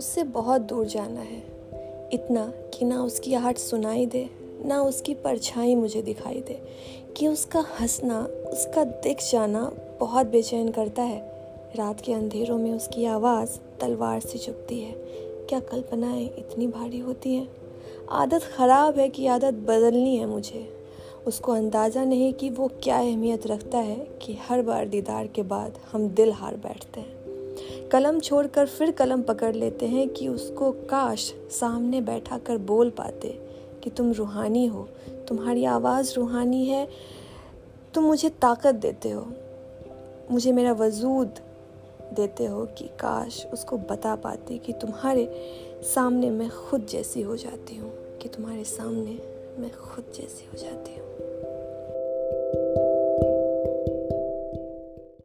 उससे बहुत दूर जाना है। इतना कि ना उसकी आहट सुनाई दे, ना उसकी परछाई मुझे दिखाई दे। कि उसका हंसना, उसका दिख जाना बहुत बेचैन करता है। रात के अंधेरों में उसकी आवाज़ तलवार से चुपती है। क्या कल्पनाएँ इतनी भारी होती हैं? आदत ख़राब है कि आदत बदलनी है मुझे। उसको अंदाज़ा नहीं कि वो क्या अहमियत रखता है कि हर बार दीदार के बाद हम दिल हार बैठते हैं। कलम छोड़कर फिर कलम पकड़ लेते हैं कि उसको काश सामने बैठा कर बोल पाते कि तुम रूहानी हो, तुम्हारी आवाज़ रूहानी है, तुम मुझे ताकत देते हो, मुझे मेरा वजूद देते हो कि काश उसको बता पाती कि तुम्हारे सामने मैं खुद जैसी हो जाती हूँ, कि तुम्हारे सामने मैं खुद जैसी हो जाती हूँ।